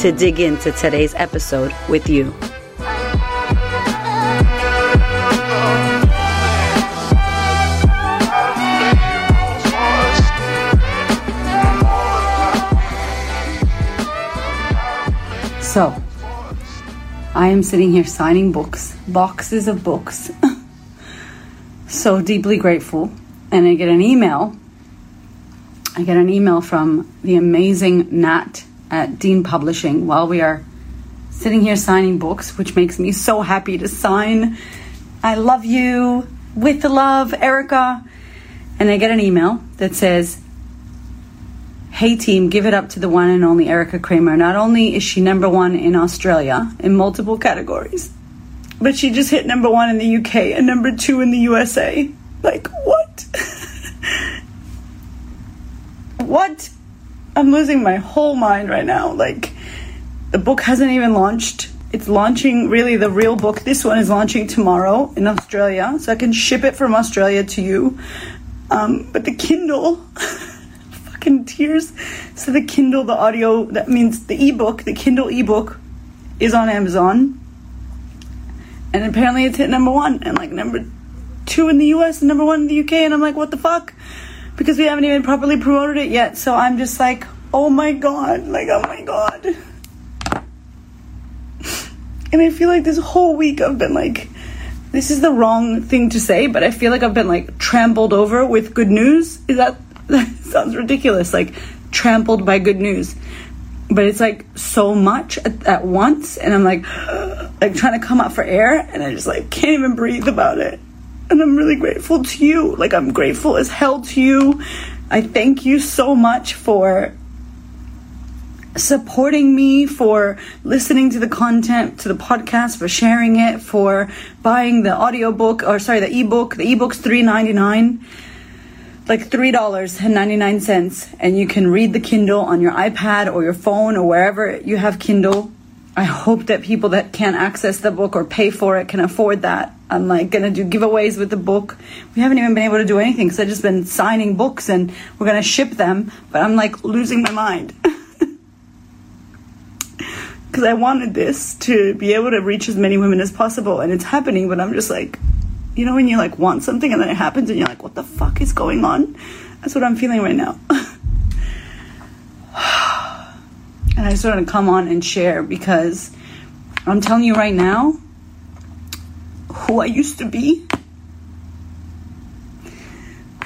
to dig into today's episode with you. So, I am sitting here signing books, boxes of books. so deeply grateful. And I get an email. I get an email from the amazing Nat at Dean Publishing while we are sitting here signing books, which makes me so happy to sign. I love you with the love, Erika. And I get an email that says, Hey team, give it up to the one and only Erika Cramer. Not only is she number one in Australia in multiple categories, but she just hit number one in the UK and number two in the USA. Like, what? what? I'm losing my whole mind right now. Like, the book hasn't even launched. It's launching, really, the real book. This one is launching tomorrow in Australia, so I can ship it from Australia to you. Um, but the Kindle. fucking tears. So the Kindle, the audio, that means the ebook, the Kindle ebook is on Amazon. And apparently it's hit number one and like number two in the US and number one in the UK. And I'm like, what the fuck? Because we haven't even properly promoted it yet. So I'm just like, oh my god, like, oh my god. And I feel like this whole week I've been like, this is the wrong thing to say, but I feel like I've been like trampled over with good news. Is that that sounds ridiculous, like trampled by good news. But it's like so much at, at once, and I'm like, like trying to come up for air, and I just like can't even breathe about it. And I'm really grateful to you. Like I'm grateful as hell to you. I thank you so much for supporting me, for listening to the content, to the podcast, for sharing it, for buying the audiobook or sorry, the ebook. The ebook's three ninety nine like $3.99 and you can read the Kindle on your iPad or your phone or wherever you have Kindle. I hope that people that can't access the book or pay for it can afford that. I'm like gonna do giveaways with the book. We haven't even been able to do anything because I've just been signing books and we're gonna ship them, but I'm like losing my mind. Because I wanted this to be able to reach as many women as possible and it's happening, but I'm just like, you know when you like want something and then it happens and you're like, what the fuck is going on? That's what I'm feeling right now. and I just wanted to come on and share because I'm telling you right now, who I used to be,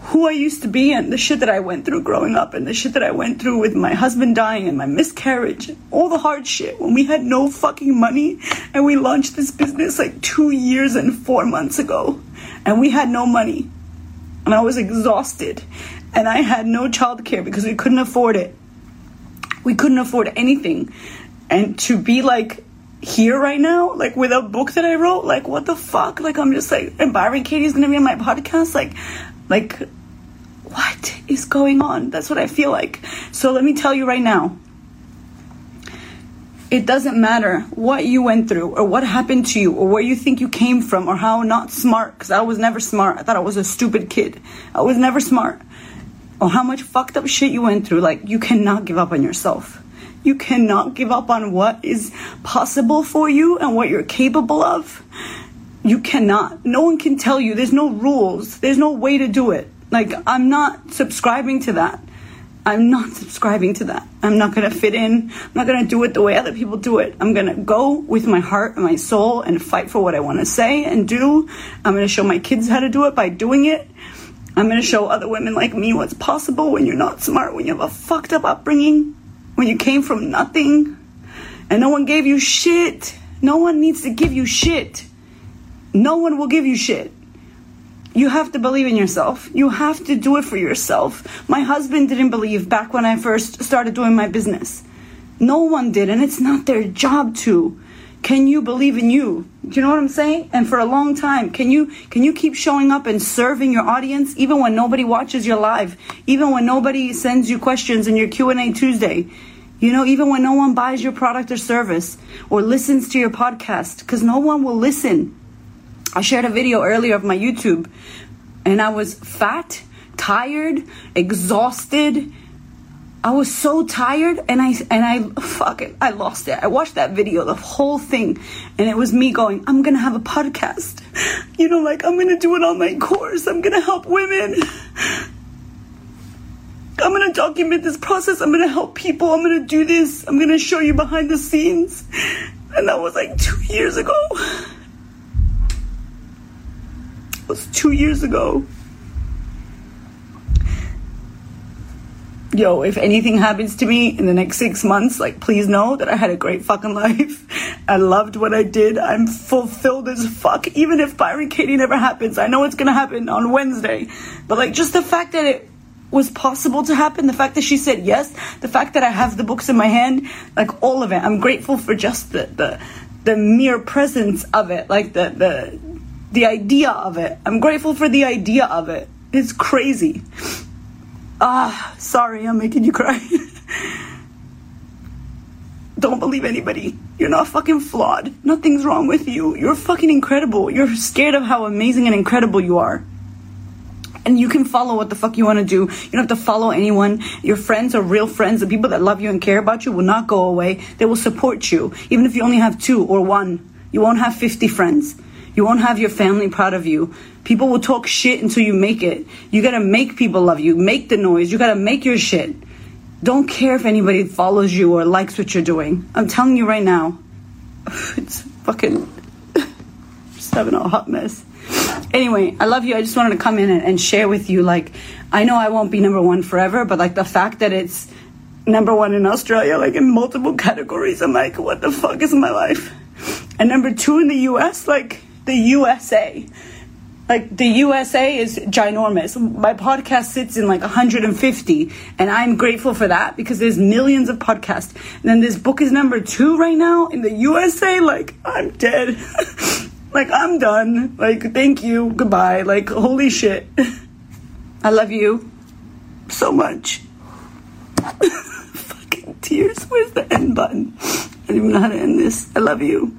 who I used to be, and the shit that I went through growing up, and the shit that I went through with my husband dying and my miscarriage, all the hard shit when we had no fucking money and we launched this business like two years and four months ago, and we had no money, and I was exhausted, and I had no childcare because we couldn't afford it. We couldn't afford anything, and to be like here right now, like with a book that I wrote, like what the fuck? Like I'm just like, and Byron Katie's gonna be on my podcast, like, like what is going on? That's what I feel like. So let me tell you right now. It doesn't matter what you went through or what happened to you or where you think you came from or how not smart, because I was never smart. I thought I was a stupid kid. I was never smart. Or how much fucked up shit you went through. Like, you cannot give up on yourself. You cannot give up on what is possible for you and what you're capable of. You cannot. No one can tell you. There's no rules. There's no way to do it. Like, I'm not subscribing to that. I'm not subscribing to that. I'm not gonna fit in. I'm not gonna do it the way other people do it. I'm gonna go with my heart and my soul and fight for what I wanna say and do. I'm gonna show my kids how to do it by doing it. I'm gonna show other women like me what's possible when you're not smart, when you have a fucked up upbringing, when you came from nothing and no one gave you shit. No one needs to give you shit. No one will give you shit. You have to believe in yourself. You have to do it for yourself. My husband didn't believe back when I first started doing my business. No one did, and it's not their job to. Can you believe in you? Do you know what I'm saying? And for a long time, can you can you keep showing up and serving your audience even when nobody watches your live, even when nobody sends you questions in your Q&A Tuesday? You know, even when no one buys your product or service or listens to your podcast cuz no one will listen. I shared a video earlier of my YouTube and I was fat, tired, exhausted, I was so tired and I and I fuck it, I lost it. I watched that video, the whole thing, and it was me going, I'm gonna have a podcast. You know, like I'm gonna do an online course, I'm gonna help women. I'm gonna document this process, I'm gonna help people, I'm gonna do this, I'm gonna show you behind the scenes. And that was like two years ago. It was two years ago. Yo, if anything happens to me in the next six months, like, please know that I had a great fucking life. I loved what I did. I'm fulfilled as fuck. Even if Byron Katie never happens, I know it's gonna happen on Wednesday. But, like, just the fact that it was possible to happen, the fact that she said yes, the fact that I have the books in my hand, like, all of it. I'm grateful for just the, the, the mere presence of it, like, the, the, the idea of it. I'm grateful for the idea of it. It's crazy. Ah, sorry, I'm making you cry. Don't believe anybody. You're not fucking flawed. Nothing's wrong with you. You're fucking incredible. You're scared of how amazing and incredible you are. And you can follow what the fuck you want to do. You don't have to follow anyone. Your friends are real friends. The people that love you and care about you will not go away. They will support you. Even if you only have two or one. You won't have 50 friends. You won't have your family proud of you. People will talk shit until you make it. You gotta make people love you. Make the noise. You gotta make your shit. Don't care if anybody follows you or likes what you're doing. I'm telling you right now. It's fucking just having a hot mess. Anyway, I love you. I just wanted to come in and, and share with you. Like, I know I won't be number one forever, but like the fact that it's number one in Australia, like in multiple categories, I'm like, what the fuck is my life? And number two in the US, like, the USA. Like the USA is ginormous. My podcast sits in like 150, and I'm grateful for that because there's millions of podcasts. And then this book is number two right now in the USA. Like I'm dead. like I'm done. Like thank you, goodbye. Like holy shit. I love you so much. Fucking tears. Where's the end button? I don't even know how to end this. I love you.